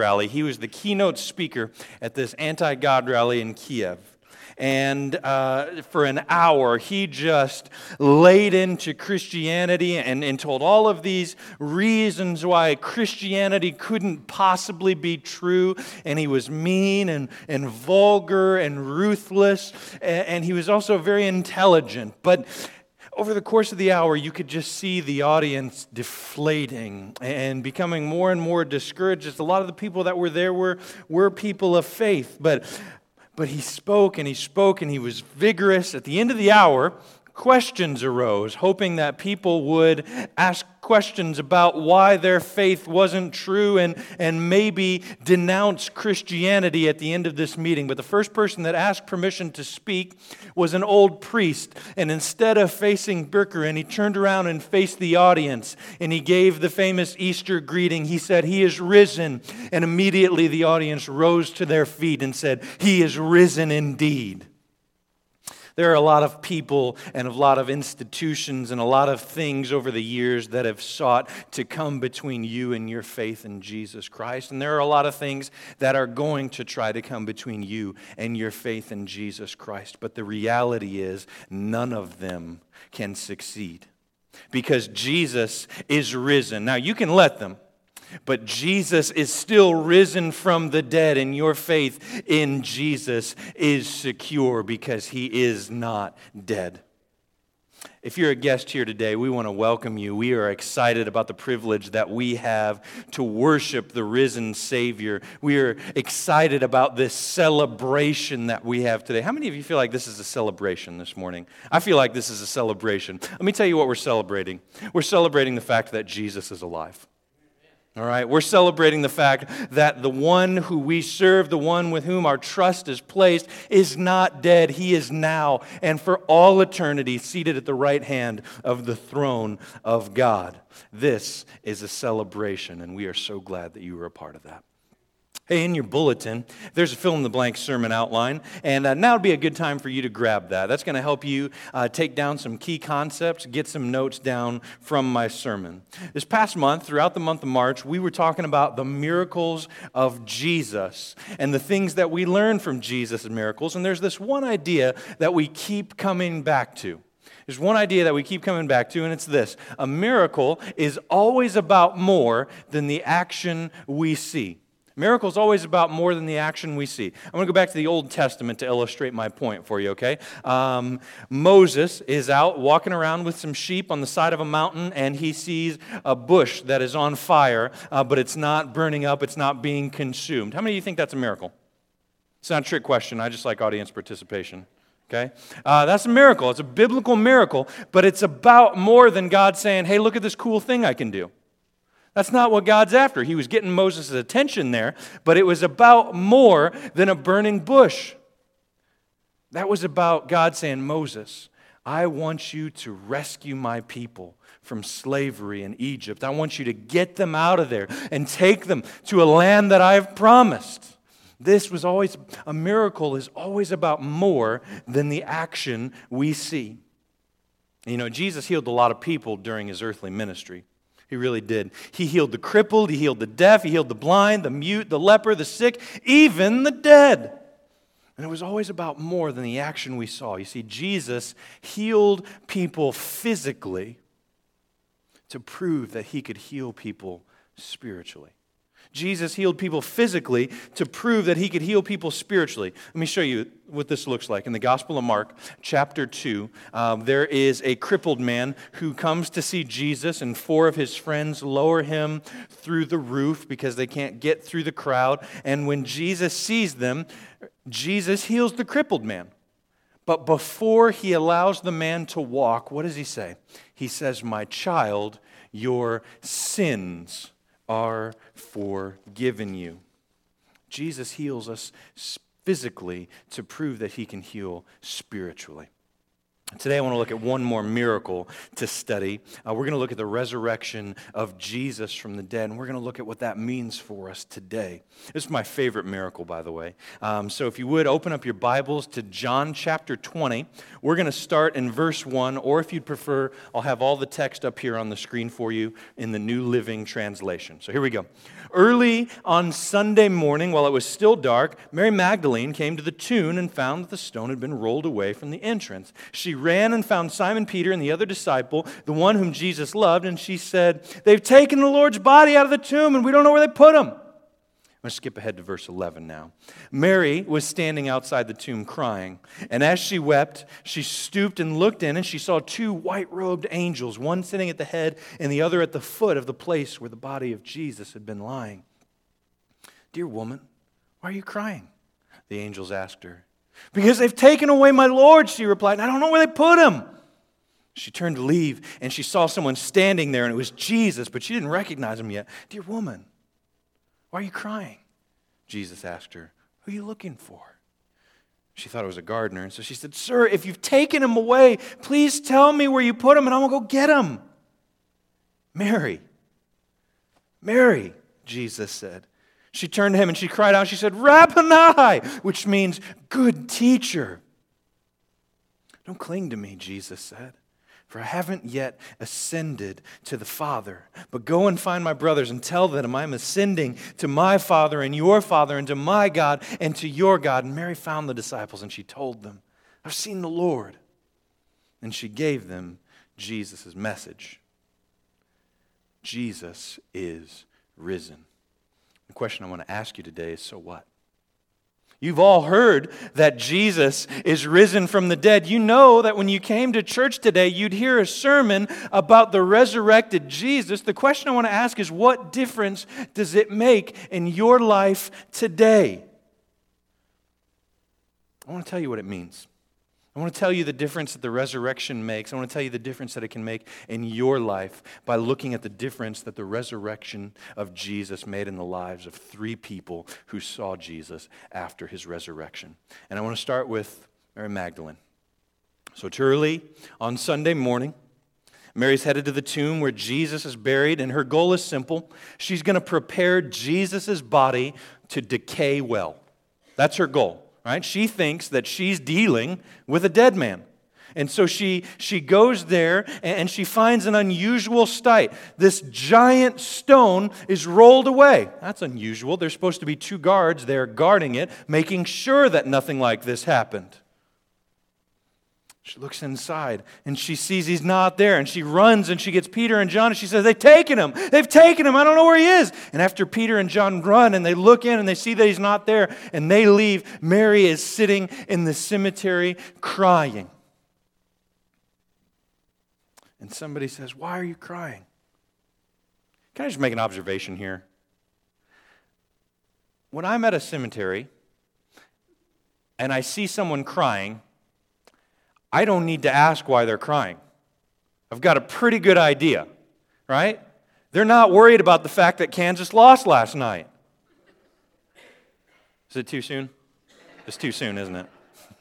rally. He was the keynote speaker at this anti God rally in Kiev. And uh, for an hour, he just laid into Christianity and, and told all of these reasons why Christianity couldn't possibly be true. And he was mean and, and vulgar and ruthless. And, and he was also very intelligent. But over the course of the hour, you could just see the audience deflating and becoming more and more discouraged. Just A lot of the people that were there were, were people of faith, but, but he spoke and he spoke and he was vigorous. At the end of the hour, questions arose, hoping that people would ask questions about why their faith wasn't true and, and maybe denounce Christianity at the end of this meeting. But the first person that asked permission to speak was an old priest. And instead of facing Bukharin, he turned around and faced the audience and he gave the famous Easter greeting. He said, He is risen. And immediately the audience rose to their feet and said, He is risen indeed. There are a lot of people and a lot of institutions and a lot of things over the years that have sought to come between you and your faith in Jesus Christ. And there are a lot of things that are going to try to come between you and your faith in Jesus Christ. But the reality is, none of them can succeed because Jesus is risen. Now, you can let them. But Jesus is still risen from the dead, and your faith in Jesus is secure because he is not dead. If you're a guest here today, we want to welcome you. We are excited about the privilege that we have to worship the risen Savior. We are excited about this celebration that we have today. How many of you feel like this is a celebration this morning? I feel like this is a celebration. Let me tell you what we're celebrating. We're celebrating the fact that Jesus is alive. All right, we're celebrating the fact that the one who we serve, the one with whom our trust is placed, is not dead. He is now and for all eternity seated at the right hand of the throne of God. This is a celebration, and we are so glad that you were a part of that. Hey, in your bulletin, there's a fill in the blank sermon outline, and uh, now would be a good time for you to grab that. That's going to help you uh, take down some key concepts, get some notes down from my sermon. This past month, throughout the month of March, we were talking about the miracles of Jesus and the things that we learn from Jesus' miracles, and there's this one idea that we keep coming back to. There's one idea that we keep coming back to, and it's this a miracle is always about more than the action we see. Miracle is always about more than the action we see. I'm going to go back to the Old Testament to illustrate my point for you, okay? Um, Moses is out walking around with some sheep on the side of a mountain, and he sees a bush that is on fire, uh, but it's not burning up, it's not being consumed. How many of you think that's a miracle? It's not a trick question. I just like audience participation. Okay? Uh, that's a miracle. It's a biblical miracle, but it's about more than God saying, hey, look at this cool thing I can do. That's not what God's after. He was getting Moses' attention there, but it was about more than a burning bush. That was about God saying, Moses, I want you to rescue my people from slavery in Egypt. I want you to get them out of there and take them to a land that I've promised. This was always, a miracle is always about more than the action we see. You know, Jesus healed a lot of people during his earthly ministry. He really did. He healed the crippled, he healed the deaf, he healed the blind, the mute, the leper, the sick, even the dead. And it was always about more than the action we saw. You see, Jesus healed people physically to prove that he could heal people spiritually. Jesus healed people physically to prove that he could heal people spiritually. Let me show you what this looks like. In the Gospel of Mark, chapter 2, um, there is a crippled man who comes to see Jesus, and four of his friends lower him through the roof because they can't get through the crowd. And when Jesus sees them, Jesus heals the crippled man. But before he allows the man to walk, what does he say? He says, My child, your sins are forgiven you. Jesus heals us physically to prove that he can heal spiritually. Today, I want to look at one more miracle to study. Uh, we're going to look at the resurrection of Jesus from the dead, and we're going to look at what that means for us today. This is my favorite miracle, by the way. Um, so, if you would open up your Bibles to John chapter 20, we're going to start in verse 1, or if you'd prefer, I'll have all the text up here on the screen for you in the New Living Translation. So, here we go. Early on Sunday morning, while it was still dark, Mary Magdalene came to the tomb and found that the stone had been rolled away from the entrance. She ran and found Simon Peter and the other disciple, the one whom Jesus loved, and she said, They've taken the Lord's body out of the tomb, and we don't know where they put him. I'm going to skip ahead to verse 11 now. Mary was standing outside the tomb crying, and as she wept, she stooped and looked in, and she saw two white robed angels, one sitting at the head and the other at the foot of the place where the body of Jesus had been lying. Dear woman, why are you crying? The angels asked her. Because they've taken away my Lord, she replied, I don't know where they put him. She turned to leave, and she saw someone standing there, and it was Jesus, but she didn't recognize him yet. Dear woman, why are you crying? Jesus asked her, Who are you looking for? She thought it was a gardener, and so she said, Sir, if you've taken him away, please tell me where you put him, and I will go get him. Mary, Mary, Jesus said. She turned to him and she cried out, she said, Rabboni, which means good teacher. Don't cling to me, Jesus said for I haven't yet ascended to the Father. But go and find my brothers and tell them I'm ascending to my Father and your Father and to my God and to your God. And Mary found the disciples and she told them, I've seen the Lord. And she gave them Jesus' message Jesus is risen. Question I want to ask you today is so what? You've all heard that Jesus is risen from the dead. You know that when you came to church today, you'd hear a sermon about the resurrected Jesus. The question I want to ask is what difference does it make in your life today? I want to tell you what it means. I want to tell you the difference that the resurrection makes. I want to tell you the difference that it can make in your life by looking at the difference that the resurrection of Jesus made in the lives of three people who saw Jesus after his resurrection. And I want to start with Mary Magdalene. So it's early on Sunday morning. Mary's headed to the tomb where Jesus is buried, and her goal is simple. She's going to prepare Jesus' body to decay well. That's her goal right? She thinks that she's dealing with a dead man. And so she, she goes there and she finds an unusual sight. This giant stone is rolled away. That's unusual. There's supposed to be two guards there guarding it, making sure that nothing like this happened. She looks inside and she sees he's not there. And she runs and she gets Peter and John and she says, They've taken him. They've taken him. I don't know where he is. And after Peter and John run and they look in and they see that he's not there and they leave, Mary is sitting in the cemetery crying. And somebody says, Why are you crying? Can I just make an observation here? When I'm at a cemetery and I see someone crying, I don't need to ask why they're crying. I've got a pretty good idea, right? They're not worried about the fact that Kansas lost last night. Is it too soon? It's too soon, isn't it?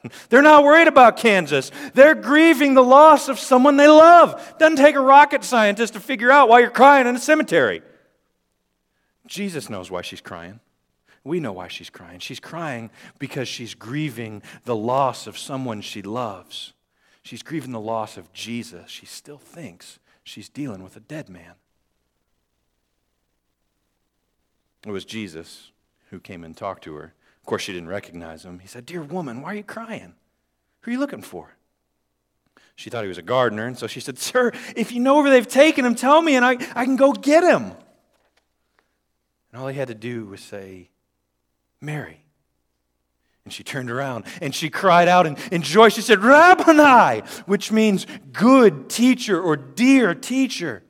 They're not worried about Kansas. They're grieving the loss of someone they love. Doesn't take a rocket scientist to figure out why you're crying in a cemetery. Jesus knows why she's crying. We know why she's crying. She's crying because she's grieving the loss of someone she loves. She's grieving the loss of Jesus. She still thinks she's dealing with a dead man. It was Jesus who came and talked to her. Of course, she didn't recognize him. He said, Dear woman, why are you crying? Who are you looking for? She thought he was a gardener, and so she said, Sir, if you know where they've taken him, tell me, and I, I can go get him. And all he had to do was say, Mary. And she turned around and she cried out in, in joy. She said, Rabboni, which means good teacher or dear teacher.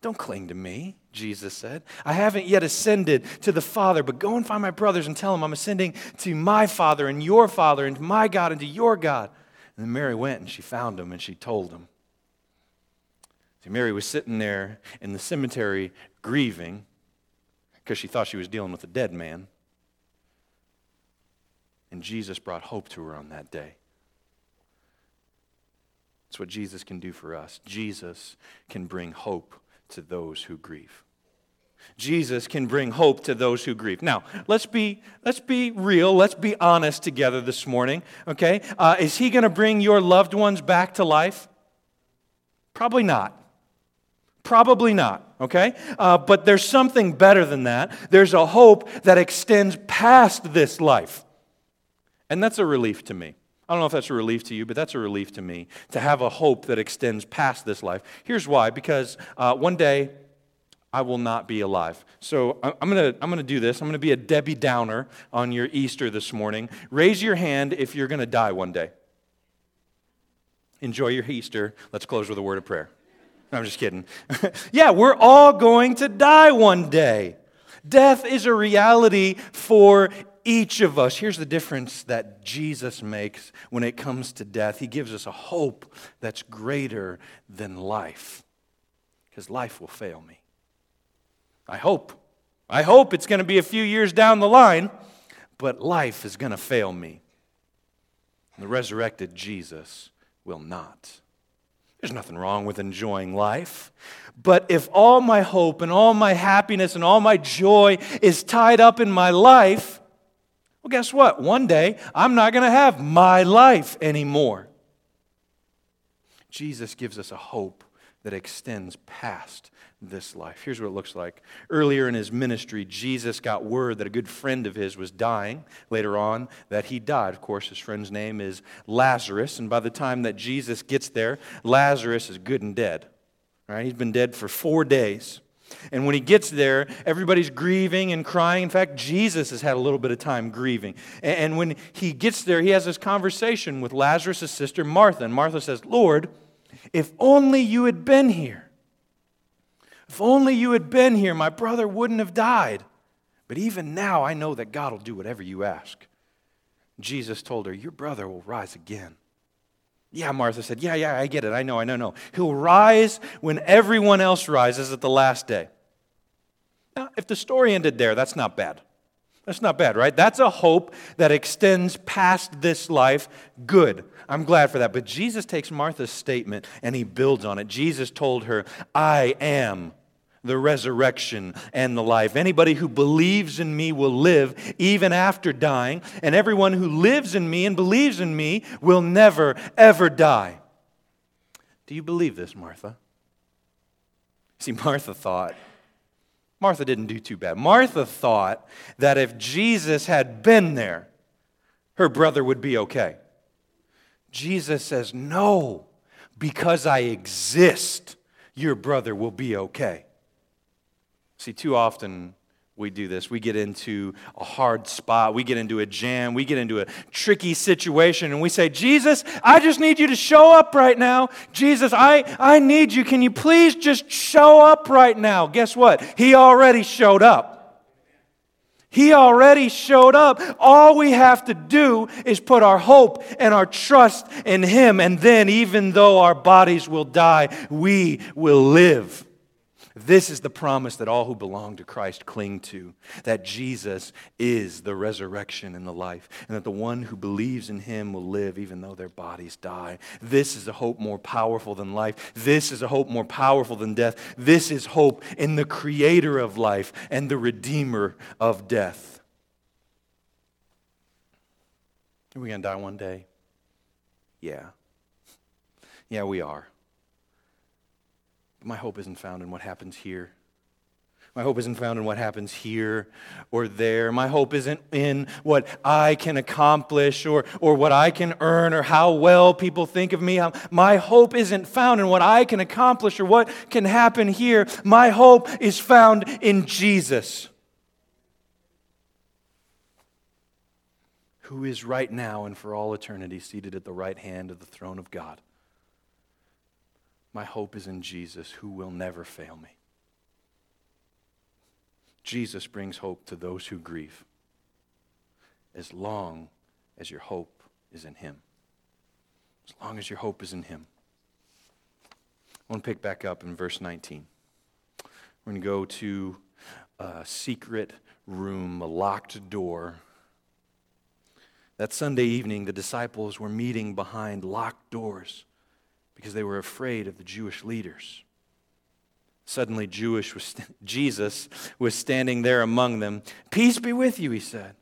Don't cling to me, Jesus said. I haven't yet ascended to the Father, but go and find my brothers and tell them I'm ascending to my Father and your Father and my God and to your God. And then Mary went and she found him and she told him. See, Mary was sitting there in the cemetery grieving because she thought she was dealing with a dead man. And Jesus brought hope to her on that day. It's what Jesus can do for us. Jesus can bring hope to those who grieve. Jesus can bring hope to those who grieve. Now, let's be, let's be real. Let's be honest together this morning, okay? Uh, is he going to bring your loved ones back to life? Probably not. Probably not, okay? Uh, but there's something better than that. There's a hope that extends past this life. And that's a relief to me. I don't know if that's a relief to you, but that's a relief to me to have a hope that extends past this life. Here's why because uh, one day I will not be alive. So I'm going to I'm to do this. I'm going to be a Debbie Downer on your Easter this morning. Raise your hand if you're going to die one day. Enjoy your Easter. Let's close with a word of prayer. I'm just kidding. yeah, we're all going to die one day. Death is a reality for each of us. Here's the difference that Jesus makes when it comes to death He gives us a hope that's greater than life, because life will fail me. I hope. I hope it's going to be a few years down the line, but life is going to fail me. The resurrected Jesus will not. There's nothing wrong with enjoying life. But if all my hope and all my happiness and all my joy is tied up in my life, well, guess what? One day, I'm not going to have my life anymore. Jesus gives us a hope that extends past this life. Here's what it looks like. Earlier in his ministry, Jesus got word that a good friend of his was dying. Later on, that he died. Of course, his friend's name is Lazarus. And by the time that Jesus gets there, Lazarus is good and dead. Right? He's been dead for four days. And when he gets there, everybody's grieving and crying. In fact, Jesus has had a little bit of time grieving. And when he gets there, he has this conversation with Lazarus' sister, Martha. And Martha says, Lord, if only you had been here. If only you had been here, my brother wouldn't have died. But even now, I know that God will do whatever you ask. Jesus told her, Your brother will rise again. Yeah, Martha said, Yeah, yeah, I get it. I know, I know, no. He'll rise when everyone else rises at the last day. Now, if the story ended there, that's not bad. That's not bad, right? That's a hope that extends past this life. Good. I'm glad for that. But Jesus takes Martha's statement and he builds on it. Jesus told her, I am the resurrection, and the life. Anybody who believes in me will live even after dying, and everyone who lives in me and believes in me will never, ever die. Do you believe this, Martha? See, Martha thought, Martha didn't do too bad. Martha thought that if Jesus had been there, her brother would be okay. Jesus says, No, because I exist, your brother will be okay. See, too often we do this. We get into a hard spot. We get into a jam. We get into a tricky situation and we say, Jesus, I just need you to show up right now. Jesus, I, I need you. Can you please just show up right now? Guess what? He already showed up. He already showed up. All we have to do is put our hope and our trust in Him. And then, even though our bodies will die, we will live. This is the promise that all who belong to Christ cling to that Jesus is the resurrection and the life, and that the one who believes in him will live even though their bodies die. This is a hope more powerful than life. This is a hope more powerful than death. This is hope in the creator of life and the redeemer of death. Are we going to die one day? Yeah. Yeah, we are. But my hope isn't found in what happens here. My hope isn't found in what happens here or there. My hope isn't in what I can accomplish or, or what I can earn or how well people think of me. My hope isn't found in what I can accomplish or what can happen here. My hope is found in Jesus, who is right now and for all eternity seated at the right hand of the throne of God. My hope is in Jesus, who will never fail me. Jesus brings hope to those who grieve, as long as your hope is in Him. As long as your hope is in Him. I want to pick back up in verse 19. We're going to go to a secret room, a locked door. That Sunday evening, the disciples were meeting behind locked doors because they were afraid of the Jewish leaders. Suddenly, Jewish was, Jesus was standing there among them. Peace be with you, he said.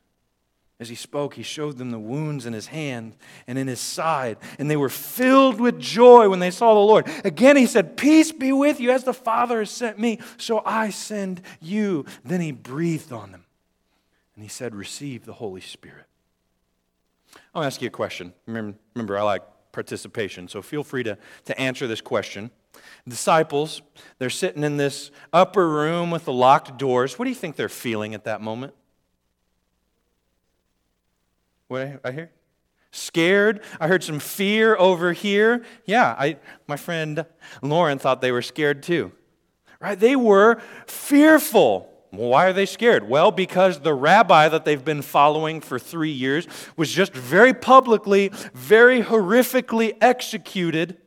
As he spoke, he showed them the wounds in his hand and in his side, and they were filled with joy when they saw the Lord. Again, he said, Peace be with you, as the Father has sent me, so I send you. Then he breathed on them, and he said, Receive the Holy Spirit. I'll ask you a question. Remember, remember I like participation, so feel free to, to answer this question. Disciples, they're sitting in this upper room with the locked doors. What do you think they're feeling at that moment? What I hear? Scared. I heard some fear over here. Yeah, I, my friend Lauren thought they were scared too. Right? They were fearful. Well, why are they scared? Well, because the rabbi that they've been following for three years was just very publicly, very horrifically executed.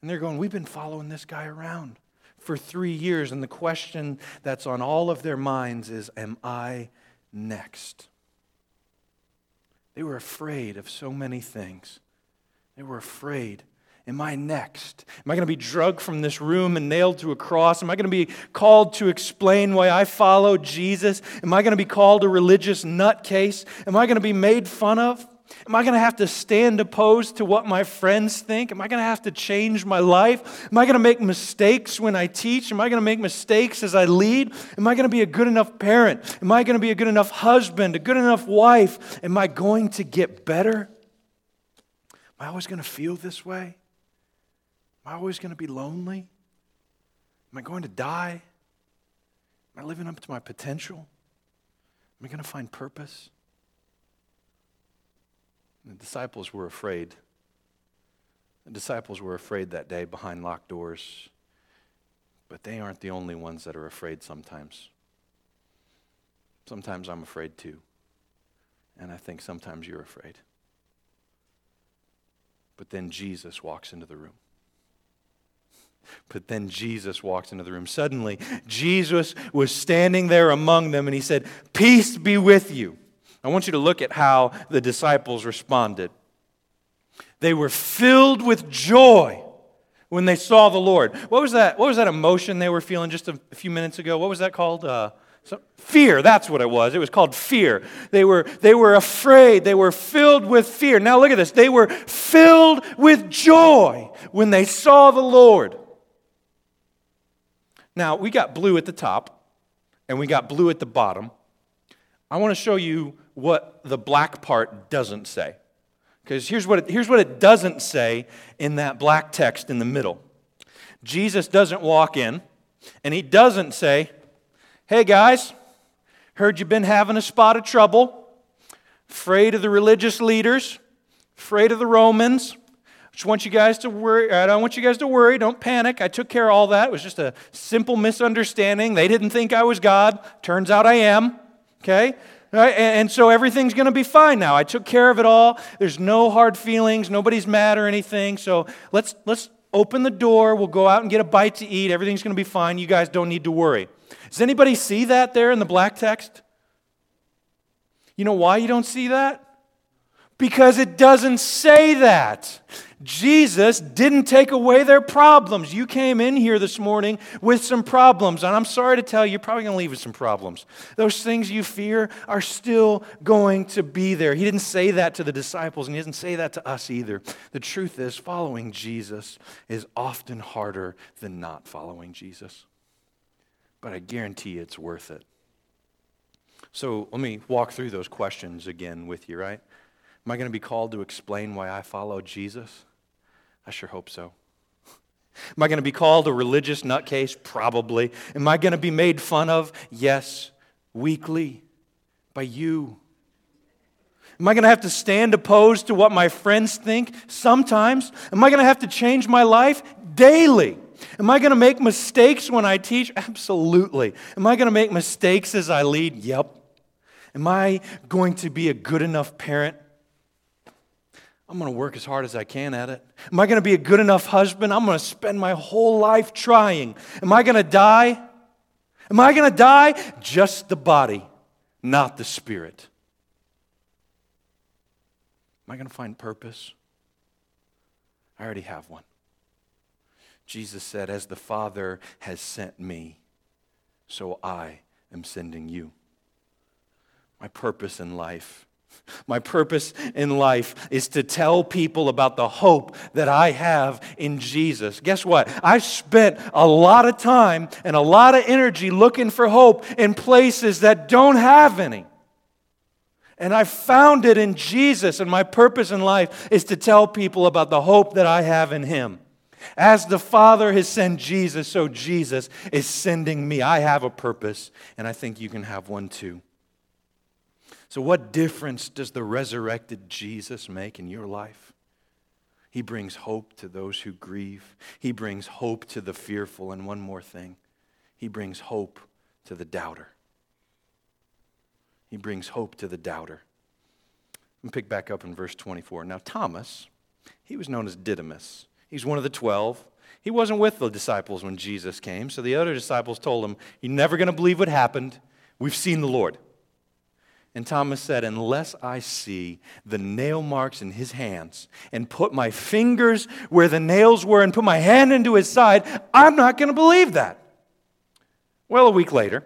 And they're going, We've been following this guy around for three years. And the question that's on all of their minds is Am I next? They were afraid of so many things. They were afraid. Am I next? Am I going to be drugged from this room and nailed to a cross? Am I going to be called to explain why I follow Jesus? Am I going to be called a religious nutcase? Am I going to be made fun of? Am I going to have to stand opposed to what my friends think? Am I going to have to change my life? Am I going to make mistakes when I teach? Am I going to make mistakes as I lead? Am I going to be a good enough parent? Am I going to be a good enough husband, a good enough wife? Am I going to get better? Am I always going to feel this way? Am I always going to be lonely? Am I going to die? Am I living up to my potential? Am I going to find purpose? The disciples were afraid. The disciples were afraid that day behind locked doors. But they aren't the only ones that are afraid sometimes. Sometimes I'm afraid too. And I think sometimes you're afraid. But then Jesus walks into the room. But then Jesus walks into the room. Suddenly, Jesus was standing there among them and he said, Peace be with you. I want you to look at how the disciples responded. They were filled with joy when they saw the Lord. What was that? What was that emotion they were feeling just a, few minutes ago? What was that called? Uh, so, fear. That's what it was. It was called fear. They were they were afraid. They were filled with fear. Now look at this. They were filled with joy when they saw the Lord. Now we got blue at the top, and we got blue at the bottom. I want to show you what the black part doesn't say. Because here's what, it, here's what it doesn't say in that black text in the middle Jesus doesn't walk in and he doesn't say, Hey guys, heard you've been having a spot of trouble, afraid of the religious leaders, afraid of the Romans. Just want you guys to worry. I don't want you guys to worry. Don't panic. I took care of all that. It was just a simple misunderstanding. They didn't think I was God. Turns out I am. Okay? Right? And so everything's going to be fine now. I took care of it all. There's no hard feelings. Nobody's mad or anything. So let's, let's open the door. We'll go out and get a bite to eat. Everything's going to be fine. You guys don't need to worry. Does anybody see that there in the black text? You know why you don't see that? Because it doesn't say that. Jesus didn't take away their problems. You came in here this morning with some problems, and I'm sorry to tell you, you're probably going to leave with some problems. Those things you fear are still going to be there. He didn't say that to the disciples, and He doesn't say that to us either. The truth is, following Jesus is often harder than not following Jesus. But I guarantee it's worth it. So let me walk through those questions again with you, right? Am I going to be called to explain why I follow Jesus? I sure hope so. Am I going to be called a religious nutcase? Probably. Am I going to be made fun of? Yes, weekly by you. Am I going to have to stand opposed to what my friends think? Sometimes. Am I going to have to change my life? Daily. Am I going to make mistakes when I teach? Absolutely. Am I going to make mistakes as I lead? Yep. Am I going to be a good enough parent? I'm going to work as hard as I can at it. Am I going to be a good enough husband? I'm going to spend my whole life trying. Am I going to die? Am I going to die? Just the body, not the spirit. Am I going to find purpose? I already have one. Jesus said, As the Father has sent me, so I am sending you. My purpose in life my purpose in life is to tell people about the hope that I have in Jesus. Guess what? I've spent a lot of time and a lot of energy looking for hope in places that don't have any. And I found it in Jesus, and my purpose in life is to tell people about the hope that I have in Him. As the Father has sent Jesus, so Jesus is sending me. I have a purpose, and I think you can have one too. So, what difference does the resurrected Jesus make in your life? He brings hope to those who grieve, He brings hope to the fearful, and one more thing He brings hope to the doubter. He brings hope to the doubter. me pick back up in verse 24. Now, Thomas, he was known as Didymus. He's one of the twelve. He wasn't with the disciples when Jesus came, so the other disciples told him, You're never going to believe what happened. We've seen the Lord. And Thomas said, Unless I see the nail marks in his hands and put my fingers where the nails were and put my hand into his side, I'm not going to believe that. Well, a week later,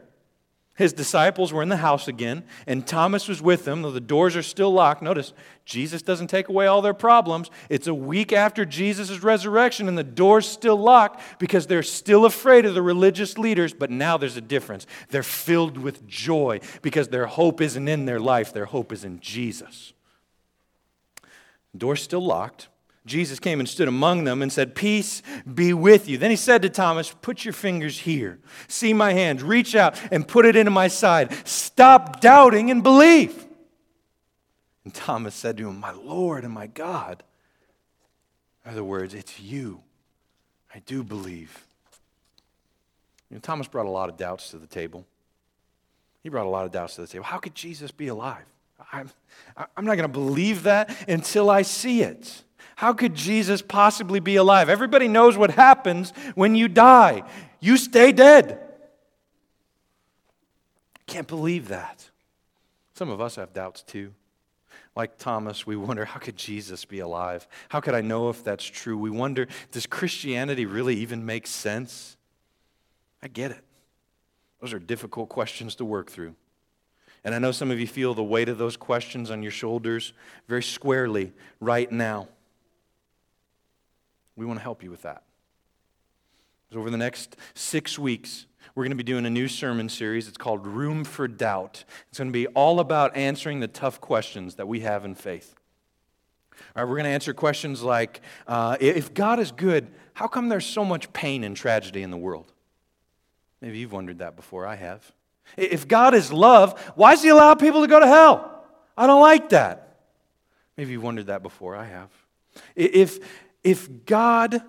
his disciples were in the house again, and Thomas was with them, though the doors are still locked. Notice, Jesus doesn't take away all their problems. It's a week after Jesus' resurrection, and the door's still locked because they're still afraid of the religious leaders, but now there's a difference. They're filled with joy because their hope isn't in their life, their hope is in Jesus. Door's still locked. Jesus came and stood among them and said, Peace be with you. Then he said to Thomas, Put your fingers here. See my hands. Reach out and put it into my side. Stop doubting and believe. And Thomas said to him, My Lord and my God. In other words, it's you. I do believe. You know, Thomas brought a lot of doubts to the table. He brought a lot of doubts to the table. How could Jesus be alive? I'm, I'm not going to believe that until I see it. How could Jesus possibly be alive? Everybody knows what happens when you die. You stay dead. Can't believe that. Some of us have doubts too. Like Thomas, we wonder, how could Jesus be alive? How could I know if that's true? We wonder, does Christianity really even make sense? I get it. Those are difficult questions to work through. And I know some of you feel the weight of those questions on your shoulders very squarely right now. We want to help you with that. So, over the next six weeks, we're going to be doing a new sermon series. It's called Room for Doubt. It's going to be all about answering the tough questions that we have in faith. All right, we're going to answer questions like uh, if God is good, how come there's so much pain and tragedy in the world? Maybe you've wondered that before. I have. If God is love, why does He allow people to go to hell? I don't like that. Maybe you've wondered that before. I have. If, if God,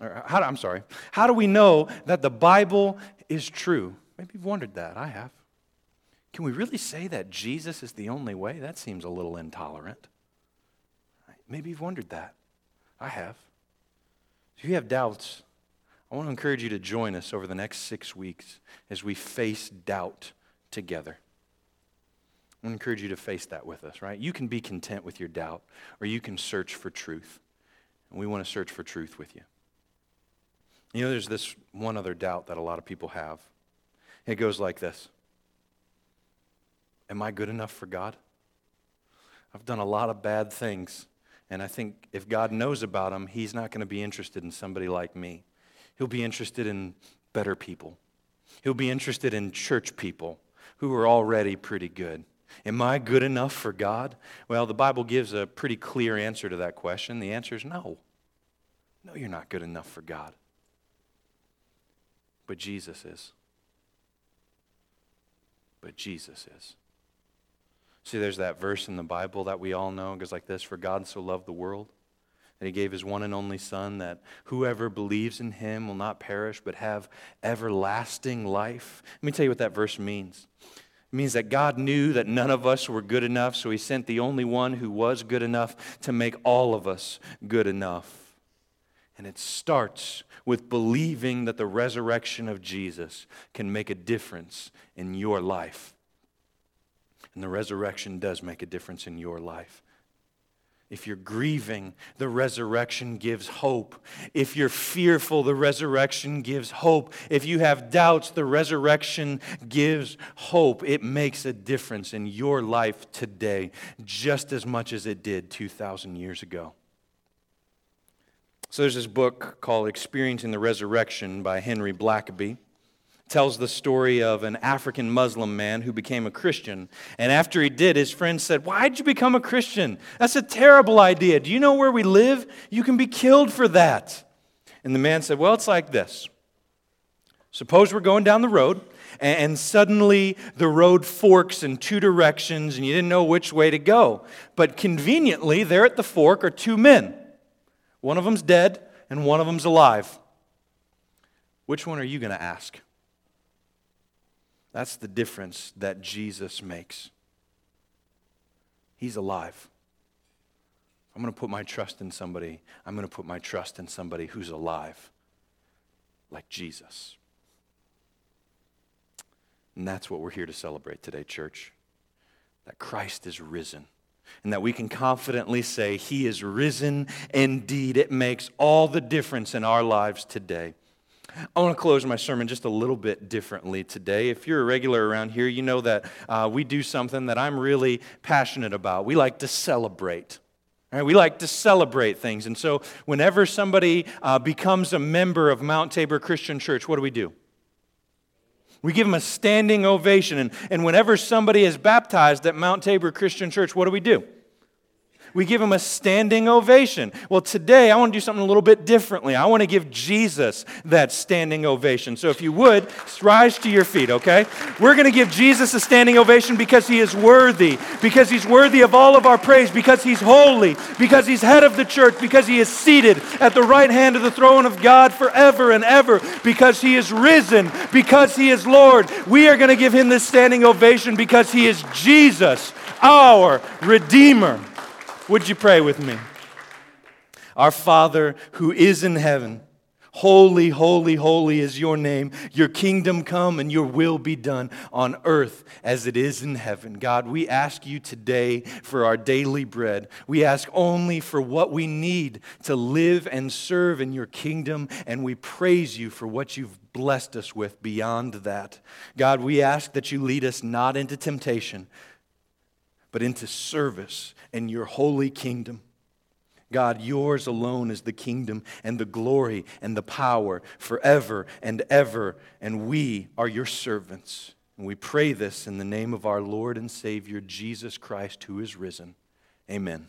how, I'm sorry, how do we know that the Bible is true? Maybe you've wondered that. I have. Can we really say that Jesus is the only way? That seems a little intolerant. Maybe you've wondered that. I have. If you have doubts, I want to encourage you to join us over the next six weeks as we face doubt together. I encourage you to face that with us, right? You can be content with your doubt, or you can search for truth. And we want to search for truth with you. You know, there's this one other doubt that a lot of people have. It goes like this Am I good enough for God? I've done a lot of bad things, and I think if God knows about them, He's not going to be interested in somebody like me. He'll be interested in better people, He'll be interested in church people who are already pretty good. Am I good enough for God? Well, the Bible gives a pretty clear answer to that question. The answer is no. No, you're not good enough for God. But Jesus is. But Jesus is. See, there's that verse in the Bible that we all know. It goes like this For God so loved the world that he gave his one and only Son, that whoever believes in him will not perish but have everlasting life. Let me tell you what that verse means. It means that God knew that none of us were good enough, so He sent the only one who was good enough to make all of us good enough. And it starts with believing that the resurrection of Jesus can make a difference in your life. And the resurrection does make a difference in your life. If you're grieving, the resurrection gives hope. If you're fearful, the resurrection gives hope. If you have doubts, the resurrection gives hope. It makes a difference in your life today just as much as it did 2,000 years ago. So there's this book called Experiencing the Resurrection by Henry Blackaby tells the story of an African Muslim man who became a Christian. And after he did, his friends said, Why'd you become a Christian? That's a terrible idea. Do you know where we live? You can be killed for that. And the man said, Well, it's like this. Suppose we're going down the road, and suddenly the road forks in two directions, and you didn't know which way to go. But conveniently, there at the fork are two men. One of them's dead, and one of them's alive. Which one are you going to ask? That's the difference that Jesus makes. He's alive. I'm going to put my trust in somebody. I'm going to put my trust in somebody who's alive, like Jesus. And that's what we're here to celebrate today, church. That Christ is risen. And that we can confidently say, He is risen indeed. It makes all the difference in our lives today. I want to close my sermon just a little bit differently today. If you're a regular around here, you know that uh, we do something that I'm really passionate about. We like to celebrate. Right? We like to celebrate things. And so, whenever somebody uh, becomes a member of Mount Tabor Christian Church, what do we do? We give them a standing ovation. And, and whenever somebody is baptized at Mount Tabor Christian Church, what do we do? We give him a standing ovation. Well, today I want to do something a little bit differently. I want to give Jesus that standing ovation. So if you would, rise to your feet, okay? We're going to give Jesus a standing ovation because he is worthy, because he's worthy of all of our praise, because he's holy, because he's head of the church, because he is seated at the right hand of the throne of God forever and ever, because he is risen, because he is Lord. We are going to give him this standing ovation because he is Jesus, our Redeemer. Would you pray with me? Our Father who is in heaven, holy, holy, holy is your name. Your kingdom come and your will be done on earth as it is in heaven. God, we ask you today for our daily bread. We ask only for what we need to live and serve in your kingdom, and we praise you for what you've blessed us with beyond that. God, we ask that you lead us not into temptation but into service in your holy kingdom. God, yours alone is the kingdom and the glory and the power forever and ever, and we are your servants. And we pray this in the name of our Lord and Savior, Jesus Christ, who is risen. Amen.